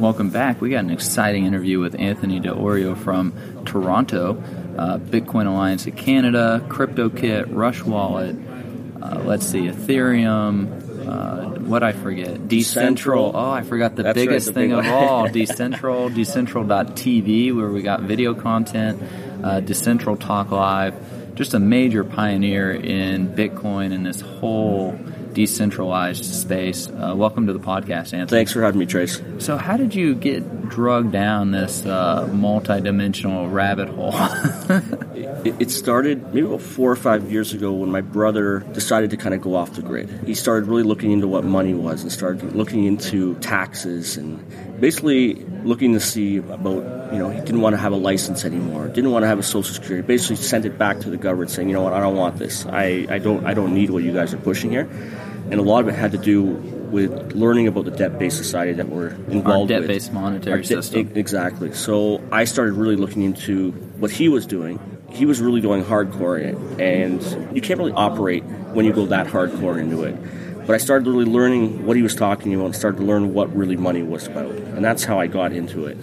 Welcome back. We got an exciting interview with Anthony Di Iorio from Toronto, uh, Bitcoin Alliance of Canada, CryptoKit, Rush Wallet. Uh, let's see, Ethereum. Uh, what I forget? Decentral. Oh, I forgot the That's right, biggest the thing big of all. Decentral. Decentral.tv, where we got video content. Uh, Decentral Talk Live. Just a major pioneer in Bitcoin and this whole decentralized space. Uh, welcome to the podcast, Anthony. Thanks for having me, Trace. So, how did you get drugged down this uh, multi-dimensional rabbit hole? It, it started maybe about four or five years ago when my brother decided to kind of go off the grid. He started really looking into what money was and started looking into taxes and basically looking to see about, you know, he didn't want to have a license anymore, didn't want to have a social security. Basically sent it back to the government saying, you know what, I don't want this. I, I don't I don't need what you guys are pushing here. And a lot of it had to do with learning about the debt-based society that we're involved with. debt-based monetary Our de- system. Exactly. So I started really looking into what he was doing. He was really going hardcore and you can't really operate when you go that hardcore into it. But I started really learning what he was talking about and started to learn what really money was about. And that's how I got into it.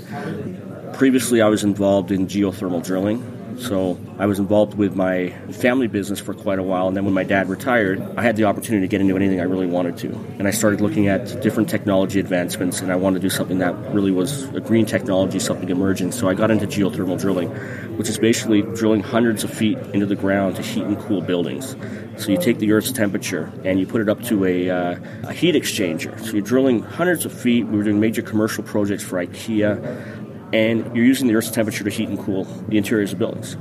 Previously, I was involved in geothermal drilling. So I was involved with my family business for quite a while, and then when my dad retired, I had the opportunity to get into anything I really wanted to. And I started looking at different technology advancements, and I wanted to do something that really was a green technology, something emerging. So I got into geothermal drilling, which is basically drilling hundreds of feet into the ground to heat and cool buildings. So you take the Earth's temperature and you put it up to a, uh, a heat exchanger. So you're drilling hundreds of feet. We were doing major commercial projects for IKEA and you're using the Earth's temperature to heat and cool the interiors of buildings.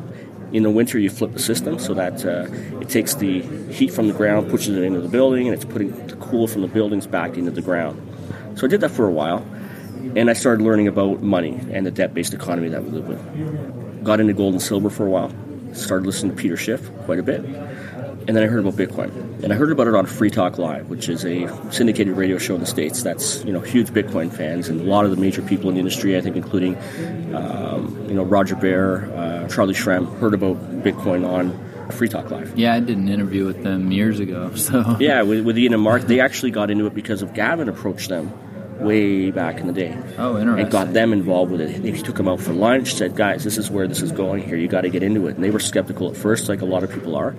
In the winter, you flip the system so that uh, it takes the heat from the ground, pushes it into the building, and it's putting the cool from the buildings back into the ground. So I did that for a while, and I started learning about money and the debt-based economy that we live with. Got into gold and silver for a while. Started listening to Peter Schiff quite a bit, and then I heard about Bitcoin. And I heard about it on Free Talk Live, which is a syndicated radio show in the states. That's you know huge Bitcoin fans, and a lot of the major people in the industry, I think, including um, you know Roger Ver, uh, Charlie Shrem, heard about Bitcoin on Free Talk Live. yeah, I did an interview with them years ago. So Yeah, with, with Ian and Mark, they actually got into it because of Gavin approached them way back in the day. Oh, interesting. And got them involved with it. He took them out for lunch, said, guys, this is where this is going here. You got to get into it. And they were skeptical at first, like a lot of people are.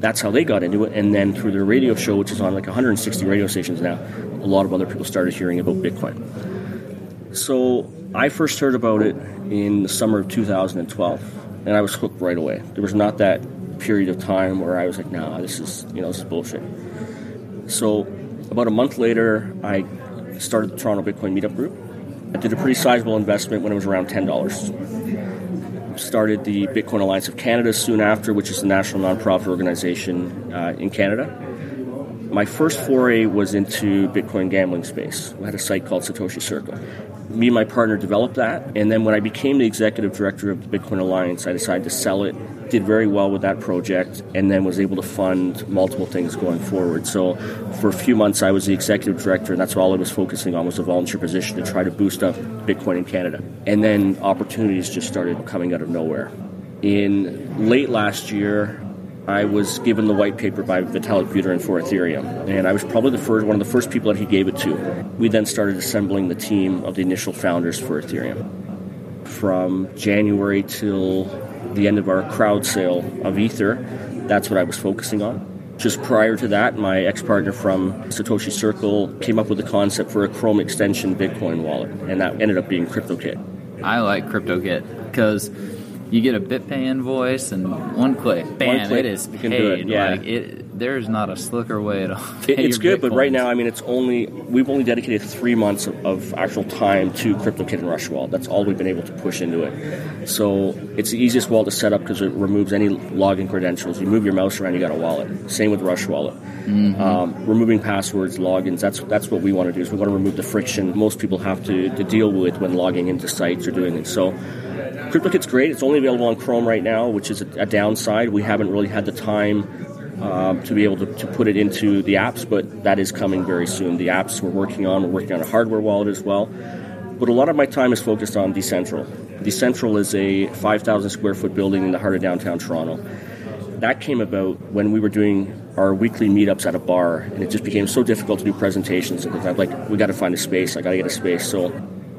That's how they got into it. And then through their radio show, which is on like 160 radio stations now, a lot of other people started hearing about Bitcoin. So I first heard about it in the summer of 2012, and I was hooked right away. There was not that period of time where I was like, nah, this is, you know, this is bullshit. So about a month later, I started the Toronto Bitcoin Meetup Group. I did a pretty sizable investment when it was around ten dollars. Started the Bitcoin Alliance of Canada soon after, which is a national nonprofit organization uh, in Canada. My first foray was into Bitcoin gambling space. We had a site called Satoshi Circle. Me and my partner developed that, and then when I became the executive director of the Bitcoin Alliance, I decided to sell it. Did very well with that project, and then was able to fund multiple things going forward. So, for a few months, I was the executive director, and that's all I was focusing on was a volunteer position to try to boost up Bitcoin in Canada. And then opportunities just started coming out of nowhere. In late last year, I was given the white paper by Vitalik Buterin for Ethereum, and I was probably the first, one of the first people that he gave it to. We then started assembling the team of the initial founders for Ethereum. From January till the end of our crowd sale of Ether, that's what I was focusing on. Just prior to that, my ex-partner from Satoshi Circle came up with the concept for a Chrome extension Bitcoin wallet, and that ended up being CryptoKit. I like CryptoKit because you get a BitPay invoice and one click, bam, click, it is paid. it, yeah. Like it, there's not a slicker way to. It, pay it's good, but right now, I mean, it's only we've only dedicated three months of, of actual time to CryptoKit and Rush Wallet. That's all we've been able to push into it. So it's the easiest wallet to set up because it removes any login credentials. You move your mouse around, you got a wallet. Same with Rush Wallet. Um, removing passwords, logins. That's that's what we want to do. Is we want to remove the friction most people have to, to deal with when logging into sites or doing it. So. CryptoKit's great. It's only available on Chrome right now, which is a, a downside. We haven't really had the time um, to be able to, to put it into the apps, but that is coming very soon. The apps we're working on, we're working on a hardware wallet as well. But a lot of my time is focused on Decentral. Decentral is a 5,000 square foot building in the heart of downtown Toronto. That came about when we were doing our weekly meetups at a bar, and it just became so difficult to do presentations. Because I'm like, we got to find a space. I got to get a space. So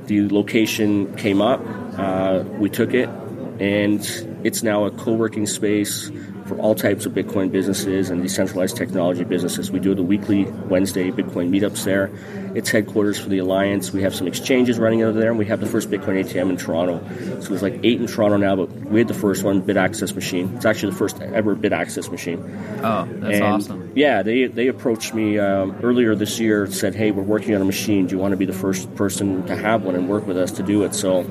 the location came up. Uh, we took it, and it's now a co-working space for all types of Bitcoin businesses and decentralized technology businesses. We do the weekly Wednesday Bitcoin meetups there. It's headquarters for the Alliance. We have some exchanges running out of there, and we have the first Bitcoin ATM in Toronto. So there's like eight in Toronto now, but we had the first one, BitAccess machine. It's actually the first ever BitAccess machine. Oh, that's And, awesome. Yeah, they they approached me um, earlier this year. And said, "Hey, we're working on a machine. Do you want to be the first person to have one and work with us to do it?" So,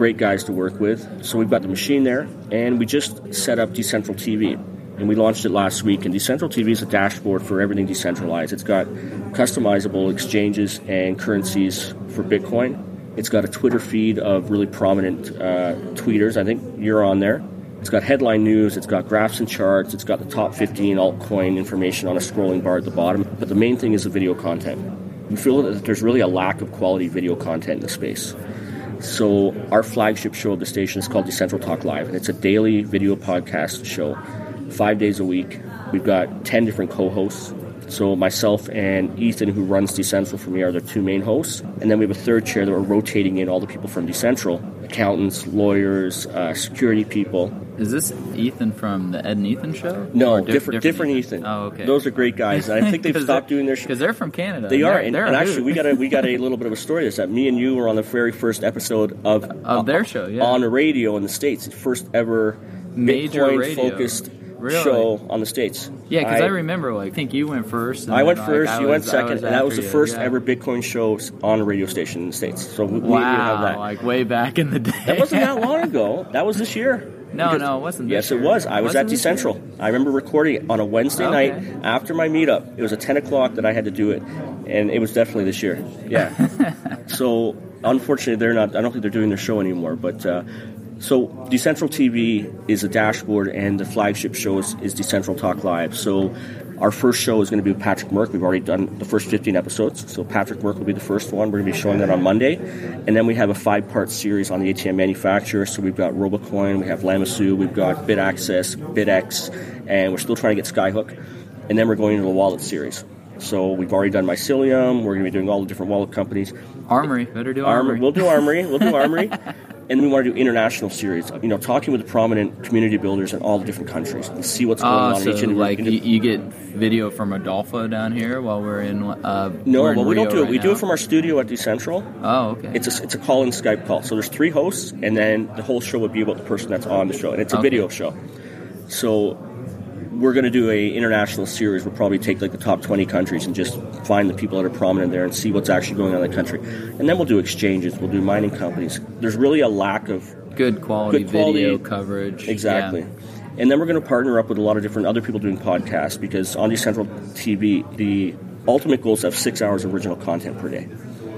great guys to work with. So we've got the machine there, and we just set up Decentral TV, and we launched it last week. And Decentral TV is a dashboard for everything decentralized. It's got customizable exchanges and currencies for Bitcoin. It's got a Twitter feed of really prominent uh, tweeters. I think you're on there. It's got headline news, it's got graphs and charts, it's got the top 15 altcoin information on a scrolling bar at the bottom. But the main thing is the video content. We feel that there's really a lack of quality video content in the space. So our flagship show of the station is called Decentral Talk Live, and it's a daily video podcast show, five days a week. We've got 10 different co-hosts. So myself and Ethan, who runs Decentral for me, are the two main hosts. And then we have a third chair that we're rotating in all the people from Decentral, accountants, lawyers, uh, security people. Is this Ethan from the Ed and Ethan show? No, diff- different, different Ethan. Oh, okay. Those are great guys. I think they've stopped doing their show. because they're from Canada. They are, and, they're and actually, we got a we got a little bit of a story. Is that me and you were on the very first episode of Of their show, yeah. on the radio in the states, first ever Major Bitcoin radio. focused Really? show on the states. Yeah, because I, remember, like, I think you went first. I went first, like, I you went was- I second, and that was the you, first yeah. ever Bitcoin show on a radio station in the states. So we, we have Wow, that. like way back in the day. that wasn't that long ago. That was this year. No, no, it wasn't this Yes, it was. I was at year? Decentral. I remember recording it on a Wednesday Okay. night after my meetup. It was at 10 o'clock that I had to do it, and it was definitely this year. Yeah. so, unfortunately, they're not, I don't think they're doing their show anymore, but. Uh, so, Decentral TV is a dashboard, and the flagship show is, is Decentral Talk Live. So, our first show is going to be with Patrick Murck. We've already done the first 15 episodes. So, Patrick Murck will be the first one. We're going to be showing that on Monday. And then we have a five part series on the ATM manufacturer. So, we've got Robocoin, we have Lamassu, we've got BitAccess, BitX, and we're still trying to get Skyhook. And then we're going into the wallet series. So, we've already done Mycelium. We're going to be doing all the different wallet companies. Armory, better do Armory. Armory. We'll do Armory. We'll do Armory. And we want to do international series. You know, talking with the prominent community builders in all the different countries and see what's going Oh, on so in each and like you, you get video from Adolfo down here while we're in. Uh, no, we're in but we don't do it. right we do it from our studio at Decentral. Oh, okay. It's a it's a call in Skype call. So there's three hosts, and then the whole show would be about the person that's on the show, and it's a Okay. video show. So we're going to do a international series. We'll probably take like the top 20 countries and just find the people that are prominent there and see what's actually going on in the country. And then we'll do exchanges. We'll do mining companies. There's really a lack of good quality, good quality- video coverage. Exactly. Yeah. And then we're going to partner up with a lot of different other people doing podcasts because on Decentral TV, the ultimate goal is to have six hours of original content per day.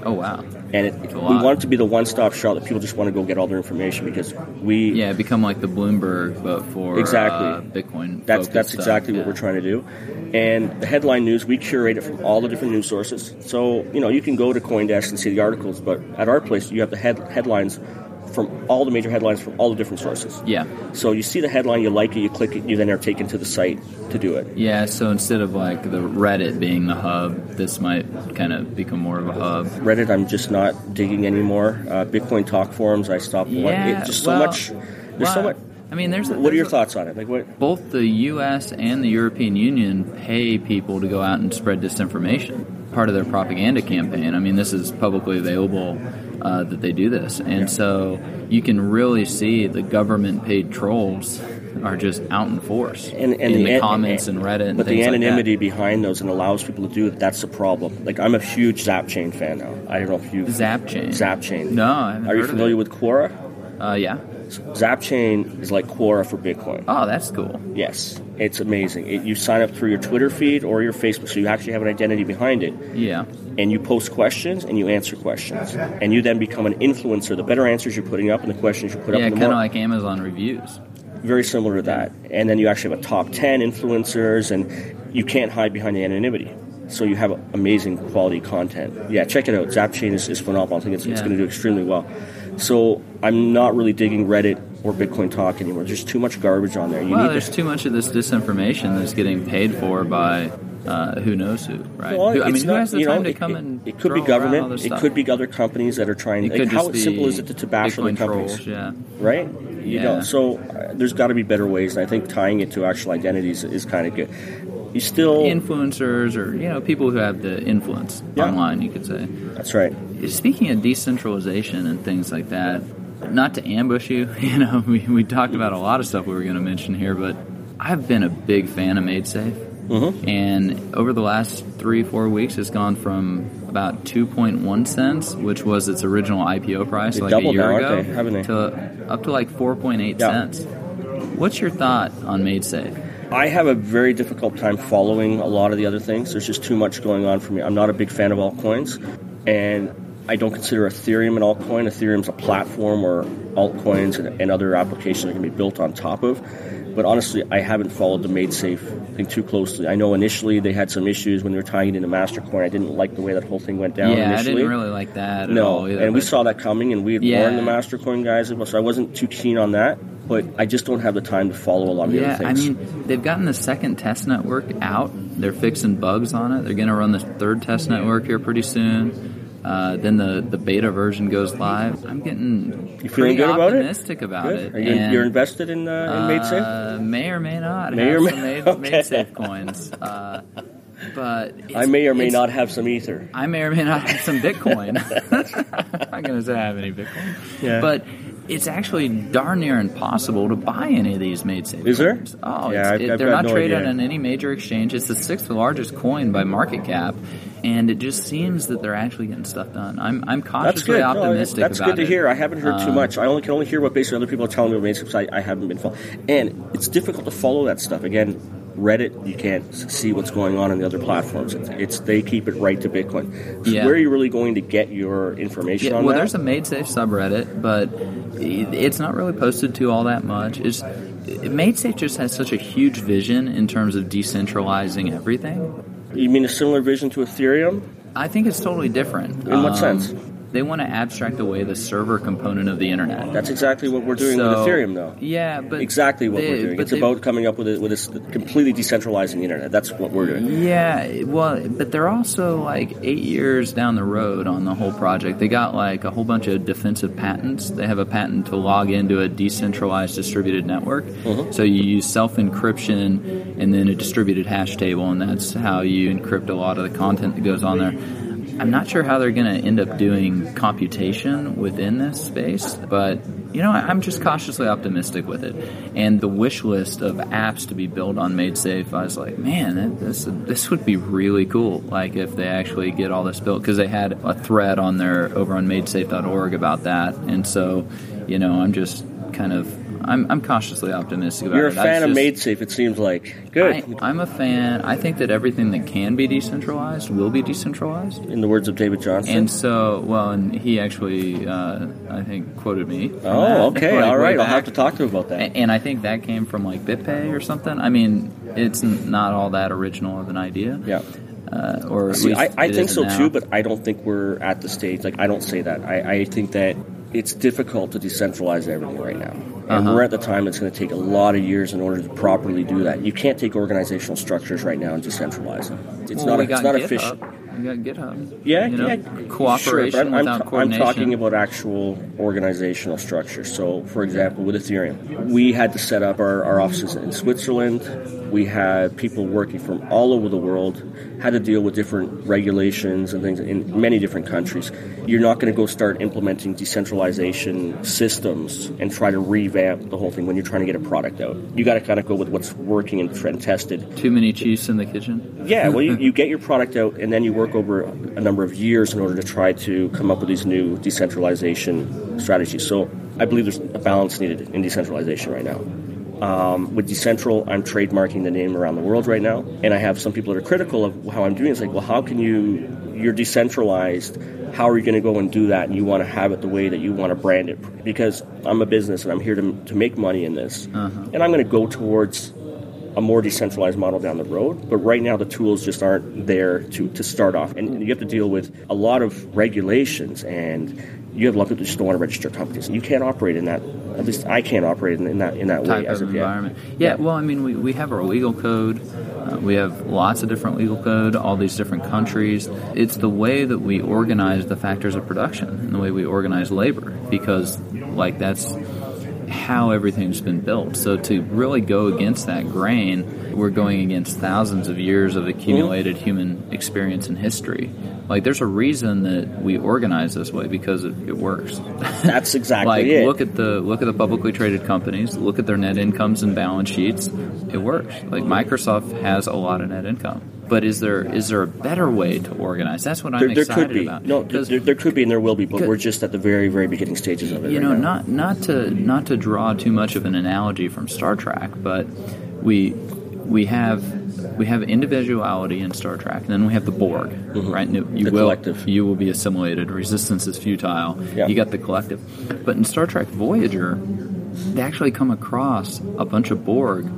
Oh wow. And it, we want it to be the one stop shop that people just want to go get all their information because we. Yeah, become like the Bloomberg, but for Exactly. uh, Bitcoin. That's that's stuff, exactly yeah. what we're trying to do. And the headline news, we curate it from all the different news sources. So, you know, you can go to Coindesk and see the articles, but at our place, you have the head, headlines from all the major headlines from all the different sources. Yeah, So you see the headline, you like it, you click it, you then are taken to the site to do it. yeah. So instead of like the Reddit being the hub, this might kind of become more of a hub. Reddit, I'm just not digging anymore. Uh, Bitcoin talk forums, I stopped. Yeah, it's just well, so much. There's so much. I mean, there's. What are your a- thoughts on it? Like what? Both the U.S. and the European Union pay people to go out and spread disinformation. Part of their propaganda campaign. I mean, this is publicly available uh, that they do this, and Yeah. so you can really see the government-paid trolls are just out in force and, and in the, an- comments and, Reddit. And but the things like that. anonymity behind those and allows people to do it. That's the problem. Like I'm a huge Zapchain fan now. I don't know if you Zapchain. Zapchain. No, I haven't Are you familiar it. with Quora? Uh, yeah. Zapchain is like Quora for Bitcoin. Oh, that's cool. Yes, it's amazing. It, you sign up through your Twitter feed or your Facebook, so you actually have an identity behind it, Yeah. and you post questions and you answer questions, and you then become an influencer. The better answers you're putting up and the questions you put Yeah, up, the kind of like Amazon reviews. very similar to that. And then you actually have a top 10 influencers, and you can't hide behind the anonymity. So you have amazing quality content. Yeah, check it out. Zapchain is, is phenomenal. I think it's, it's going to do extremely well. So I'm not really digging Reddit or Bitcoin Talk anymore. There's too much garbage on there. You Well, need there's to, too much of this disinformation that's getting paid for by uh, who knows who, right? Well, Who- I mean, who has the you know, time to come it, and it could be throw around all government. It could be other companies that are trying. It Like, how simple is it to, to bash other companies? trolls, yeah. right? You Yeah. know, so uh, there's got to be better ways, and I think tying it to actual identities is kind of good. You still, Influencers or you know people who have the influence Yeah. online, you could say. that's right. Speaking of decentralization and things like that, not to ambush you, you know, we, we talked about a lot of stuff we were going to mention here, but I've been a big fan of MaidSafe. Mm-hmm. And over the last three, four weeks, it's gone from about 2.1 cents, which was its original IPO price They like a year now, ago, they? They? to up to like 4.8 Yeah. cents. What's your thought on MaidSafe? I have a very difficult time following a lot of the other things. There's just too much going on for me. I'm not a big fan of altcoins, and I don't consider Ethereum an altcoin. Ethereum's a platform where altcoins and, and other applications are going to be built on top of. But honestly, I haven't followed the MaidSafe thing too closely. I know initially they had some issues when they were tying it into Mastercoin. I didn't like the way that whole thing went down yeah, I didn't really like that at No, either. and we saw that coming, and we had Yeah. warned the Mastercoin guys, so I wasn't too keen on that. But I just don't have the time to follow a lot of the Yeah, other I mean, they've gotten the second test network out. They're fixing bugs on it. They're going to run the third test network here pretty soon. Uh, then the, the beta version goes live. I'm getting You feeling pretty good about it? optimistic about Good. it. Are you, And, you're invested in, uh, in MaidSafe? uh, may or may not May have or may- made, okay. MaidSafe coins. Uh, but I may or may not have some ether. I may or may not have some Bitcoin. I'm not going to say I have any Bitcoin. Yeah. But it's actually darn near impossible to buy any of these MaidSafe. Is there? coins. Oh, Yeah, I've- it, I've they're not no traded idea. on any major exchange. It's the sixth largest coin by market cap, and it just seems that they're actually getting stuff done. I'm I'm That's cautiously. No, optimistic that's about good to it. hear. I haven't heard too Um, much. I only can only hear what basically other people are telling me about because I, I haven't been following. And it's difficult to follow that stuff. Again, Reddit, you can't see what's going on in the other platforms. It's, it's they keep it right to Bitcoin. So Yeah. where are you really going to get your information Yeah, on well, that? there's a MaidSafe subreddit, but it's not really posted to all that much. It's MaidSafe just has such a huge vision in terms of decentralizing everything. you mean a similar vision to Ethereum? I think it's totally different. In what Um, sense? They want to abstract away the server component of the internet. That's exactly what we're doing So- with Ethereum, though. Yeah, but Exactly what they- we're doing. It's they- about coming up with a, with a completely decentralizing the internet. That's what we're doing. Yeah, well, but they're also like eight years down the road on the whole project. They got like a whole bunch of defensive patents. They have a patent to log into a decentralized distributed network. Mm-hmm. So you use self encryption and then a distributed hash table, and that's how you encrypt a lot of the content that goes on there. I'm not sure how they're going to end up doing computation within this space, but you know, I'm just cautiously optimistic with it. And the wish list of apps to be built on MaidSafe, I was like, man, this this would be really cool. Like if they actually get all this built, because they had a thread on their over on MaidSafe.org about that, and so you know, I'm just kind of I'm, I'm cautiously optimistic about that. You're a it. I fan of just- MaidSafe, it seems like. Good. I, I'm a fan. I think that everything that can be decentralized will be decentralized. in the words of David Johnston. And so, well, and he actually, uh, I think, quoted me. from that, oh, okay. like, All. I'll have to talk to him about that. A- And I think that came from like BitPay or something. I mean, it's not all that original of an idea. Yeah. Uh, or See, I, I think so now. too, but I don't think we're at the stage. Like, I don't say that. I, I think that it's difficult to decentralize everything right now. And Uh-huh. we're at the time it's going to take a lot of years in order to properly do that. You can't take organizational structures right now and decentralize them. It's well, not, a, it's not GitHub. efficient. We got GitHub. Yeah, you know, yeah, cooperation sure, I'm, I'm, without ta- I'm talking about actual organizational structure. So, for example, with Ethereum, we had to set up our, our offices in Switzerland, we had people working from all over the world, had to deal with different regulations and things in many different countries. You're not going to go start implementing decentralization systems and try to revamp the whole thing when you're trying to get a product out. You got to kind of go with what's working and trend tested. Too many chiefs in the kitchen? Yeah, well, you, you get your product out and then you work over a number of years in order to try to come up with these new decentralization strategies. So I believe there's a balance needed in decentralization right now. Um, with Decentral, I'm trademarking the name around the world right now, and I have some people that are critical of how I'm doing. It's like, well, how can you? You're decentralized. How are you going to go and do that? And you want to have it the way that you want to brand it? Because I'm a business and I'm here to, to make money in this, uh-huh. and I'm going to go towards a more decentralized model down the road. But right now, the tools just aren't there to, to start off. And you have to deal with a lot of regulations, and you have a lot of people just don't want to register companies. And you can't operate in that. At least I can't operate in, in that in that Type way as of environment. Yeah, Yeah. well, I mean, we, we have our legal code. Uh, we have lots of different legal code, all these different countries. It's the way that we organize the factors of production and the way we organize labor because, like, that's how everything's been built. So to really go against that grain, we're going against thousands of years of accumulated human experience and history. Like there's a reason that we organize this way because it, it works. That's exactly like it. look at the look at the publicly traded companies, look at their net incomes and balance sheets. It works. Like Microsoft has a lot of net income. But is there is there a better way to organize? That's what I'm there, there excited could be. about. No, there, there could be and there will be, but we're just at the very, very beginning stages of it. you right know, now. not not to not to draw too much of an analogy from Star Trek, but we we have we have individuality in Star Trek, and then we have the Borg, right? And you Mm-hmm. The will collective. you will be assimilated. Resistance is futile. Yeah. You got the collective, but in Star Trek Voyager, they actually come across a bunch of Borg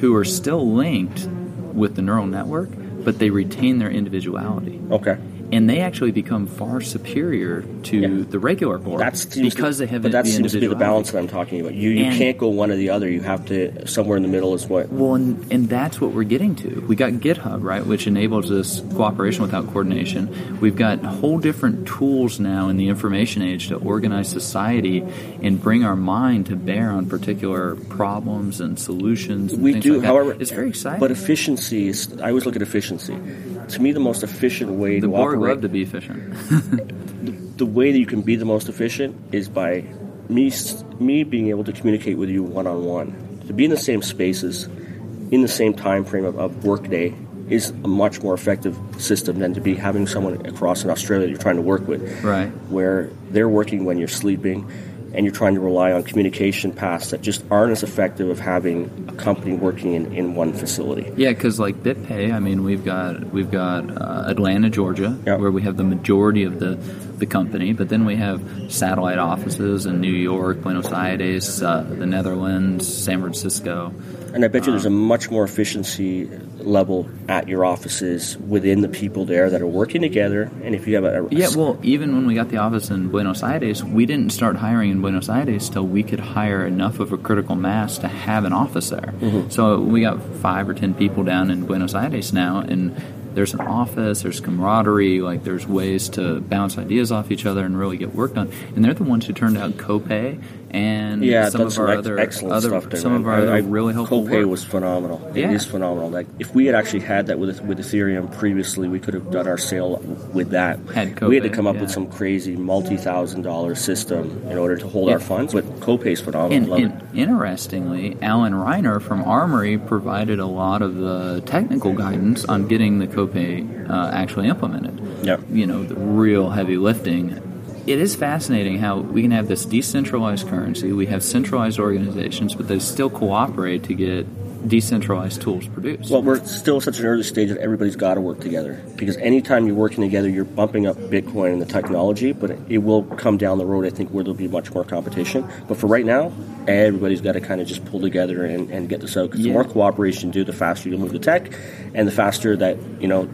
who are still linked with the neural network, but they retain their individuality Okay. And they actually become far superior to Yeah. the regular Borg That's because to, they have But that the seems to be the balance that I'm talking about. You you And- can't go one or the other. You have to somewhere in the middle is what. Well, and, and that's what we're getting to. We got GitHub, right, which enables this cooperation without coordination. We've got whole different tools now in the information age to organize society and bring our mind to bear on particular problems and solutions. And We things do, like that. however, it's very exciting. But efficiency is. I always look at efficiency. To me, the most efficient way the to Borg operate, love to be efficient. the way that you can be the most efficient is by me me being able to communicate with you one on one. To be in the same spaces, in the same time frame of, of workday is a much more effective system than to be having someone across in Australia that you're trying to work with. Right. Where they're working when you're sleeping and you're trying to rely on communication paths that just aren't as effective of having a company working in, in one facility. Yeah, because like BitPay, I mean, we've got we've got uh, Atlanta, Georgia, Yep. where we have the majority of the the company, but then we have satellite offices in New York, Buenos Aires, uh, the Netherlands, San Francisco. And I bet you there's Um, a much more efficiency level at your offices within the people there that are working together. And if you have a, a Yeah, well, even when we got the office in Buenos Aires, we didn't start hiring in Buenos Aires till we could hire enough of a critical mass to have an office there. So we got five or ten people down in Buenos Aires now, and there's an office, there's camaraderie, like there's ways to bounce ideas off each other and really get work done. And they're the ones who turned out Copay and yeah, some of our ex- other excellent other stuff there. some of our I- other I- really helpful Copay work. was phenomenal. Yeah. It is phenomenal. Like if we had actually had that with with Ethereum previously, we could have done our sale with that. Had we had to come up yeah. with some crazy multi thousand dollar system in order to hold Yeah. our funds. But Copay's phenomenal. And, and interestingly, Alan Reiner from Armory provided a lot of the technical guidance on getting the copay uh, actually implemented. Yep. You know, the real heavy lifting. It is fascinating how we can have this decentralized currency, we have centralized organizations, but they still cooperate to get decentralized tools produced. Well, we're still such an early stage that everybody's got to work together because anytime you're working together, you're bumping up Bitcoin and the technology. But it will come down the road, I think, where there'll be much more competition. But for right now, everybody's got to kind of just pull together and, and get this out. Because Yeah. the more cooperation you do, the faster you'll move the tech, and the faster that you know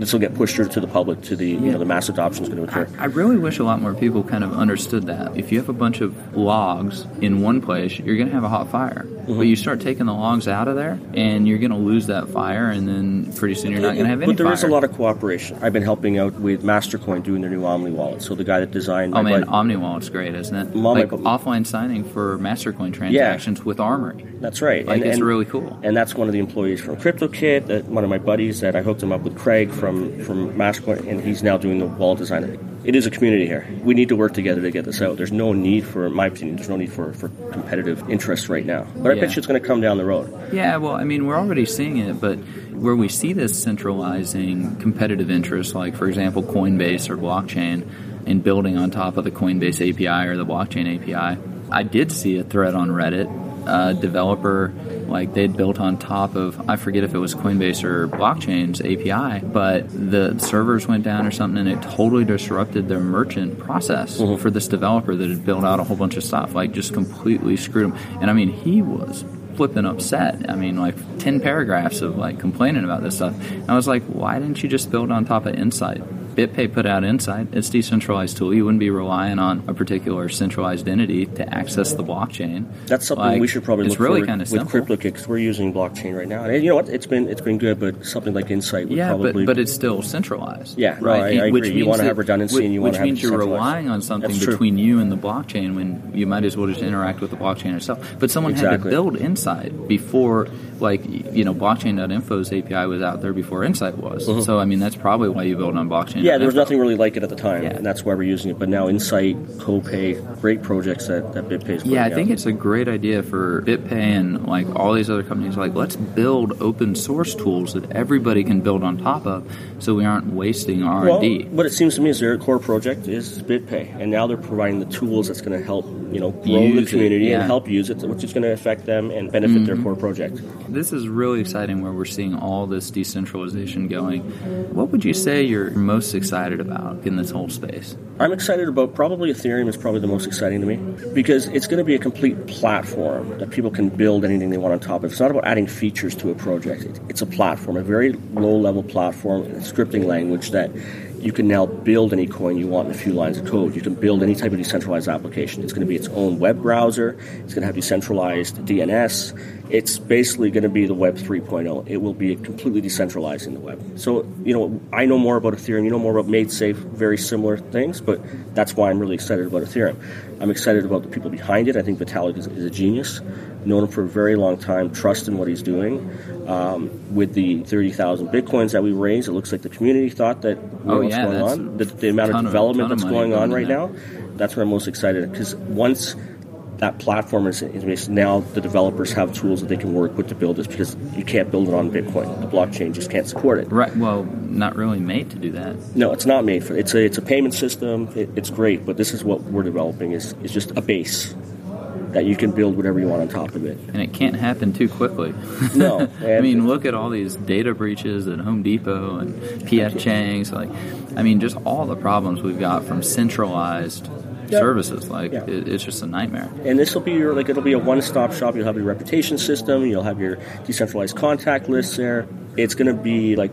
this will get pushed through to the public, to the you know the mass adoption is going to occur. I really wish a lot more people kind of understood that. If you have a bunch of logs in one place, you're going to have a hot fire. Mm-hmm. But you start taking the logs out of there, and you're going to lose that fire, and then pretty soon you're not going to have any But there fire. is a lot of cooperation. I've been helping out with Mastercoin doing their new Omni wallet. So the guy that designed Oh man, bud- Omni Wallet's great, isn't it? Mom, like I- offline signing for Mastercoin transactions with Armory. That's right. Like, it's really cool. And that's one of the employees from CryptoKit, that one of my buddies that I hooked him up with Craig from, from from Mastercoin, and he's now doing the wall design. It is a community here. We need to work together to get this out. There's no need for, in my opinion, there's no need for, for competitive interests right now. But I Yeah. bet you it's going to come down the road. Yeah, well, I mean, we're already seeing it, but where we see this centralizing competitive interest, like for example, Coinbase or blockchain, and building on top of the Coinbase API or the blockchain API, I did see a thread on Reddit. A developer, like they'd built on top of, I forget if it was Coinbase or blockchain's API, but the servers went down or something and it totally disrupted their merchant process mm-hmm. for this developer that had built out a whole bunch of stuff, like just completely screwed him. And I mean, he was flipping upset. I mean, like 10 paragraphs of like complaining about this stuff. And I was like, why didn't you just build on top of Insight? BitPay put out Insight. It's a decentralized tool. You wouldn't be relying on a particular centralized entity to access the blockchain. That's something Like, we should probably It's look really kind of with. CryptoKit because we're using blockchain right now. And you know what? It's been it's been good, but something like Insight would Yeah, probably but but it's still centralized. Yeah, no, right. I- I Which. You means wanna have redundancy which, and you wanna which have it means you're relying on something between you and the blockchain when you might as well just interact with the blockchain itself. But someone had to build Insight before, like you know, blockchain.info's API was out there before Insight was. So I mean, that's probably why you built on blockchain. Mm-hmm. Yeah, there was nothing really like it at the time, Yeah. and that's why we're using it. But now Insight, CoPay, great projects that, that BitPay is Yeah, I putting think out. it's a great idea for BitPay and like all these other companies. Like, let's build open source tools that everybody can build on top of, so we aren't wasting r&d what it seems to me is their core project is BitPay, and now they're providing the tools that's going to help you know grow Use the it, community yeah. and help use it, which is going to affect them and benefit their core project. This is really exciting where we're seeing all this decentralization going. What would you say you're most excited about in this whole space? I'm excited about probably Ethereum is probably the most exciting to me because it's going to be a complete platform that people can build anything they want on top of. It's not about adding features to a project. It's a platform, a very low level platform, a scripting language that you can now build any coin you want in a few lines of code. You can build any type of decentralized application. It's going to be its own web browser. It's going to have decentralized DNS. It's basically going to be the Web 3.0. It will be completely decentralized in the web. So, you know, I know more about Ethereum. You know more about MaidSafe very similar things, but that's why I'm really excited about Ethereum. I'm excited about the people behind it. I think Vitalik is, is a genius. Known him for a very long time, trust in what he's doing. Um, with the 30,000 bitcoins that we raised, it looks like the community thought that you know Oh, what's yeah, going that's on. The, the amount of development of that's money going on right now, that's where I'm most excited because once that platform is, is now the developers have tools that they can work with to build this because you can't build it on Bitcoin. The blockchain just can't support it. Right. Well, not really made to do that. No, it's not made for. It's a it's a payment system. It, it's great, but this is what we're developing is is just a base that you can build whatever you want on top of it. and it can't happen too quickly. No, I mean, look at all these data breaches at Home Depot and PF Chang's. Like, I mean, just all the problems we've got from centralized Services. Like, Yeah. it, it's just a nightmare. And this will be your like it'll be a one-stop shop. You'll have your reputation system. You'll have your decentralized contact lists there. It's going to be like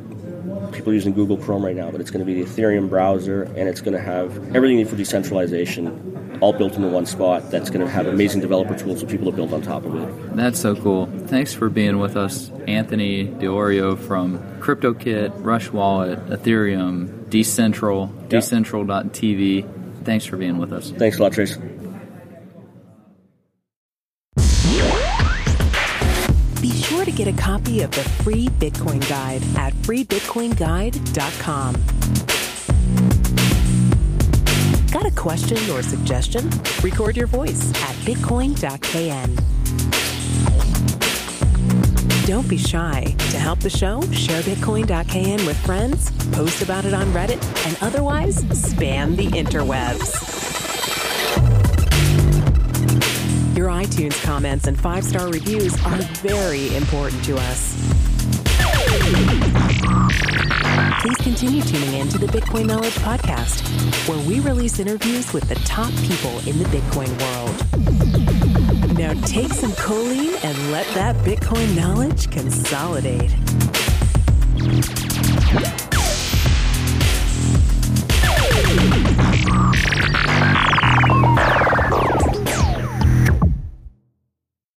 people using Google Chrome right now, but it's going to be the Ethereum browser, and it's going to have everything you need for decentralization, all built into one spot. That's going to have amazing developer tools for people to build on top of it. That's so cool. Thanks for being with us, Anthony Di Iorio from CryptoKit, Rush Wallet, Ethereum, Decentral, Yeah. Decentral.tv. Thanks for being with us. Thanks a lot, Trace. Be sure to get a copy of the free Bitcoin Guide at freebitcoinguide.com. Got a question or suggestion? Record your voice at bitcoin.kn. Don't be shy. To help the show, share bitcoin.kn with friends, post about it on Reddit, and otherwise spam the interwebs. Your iTunes comments and five star reviews are very important to us. Please continue tuning in to the Bitcoin Knowledge Podcast, where we release interviews with the top people in the Bitcoin world. Now take some choline and let that Bitcoin knowledge consolidate.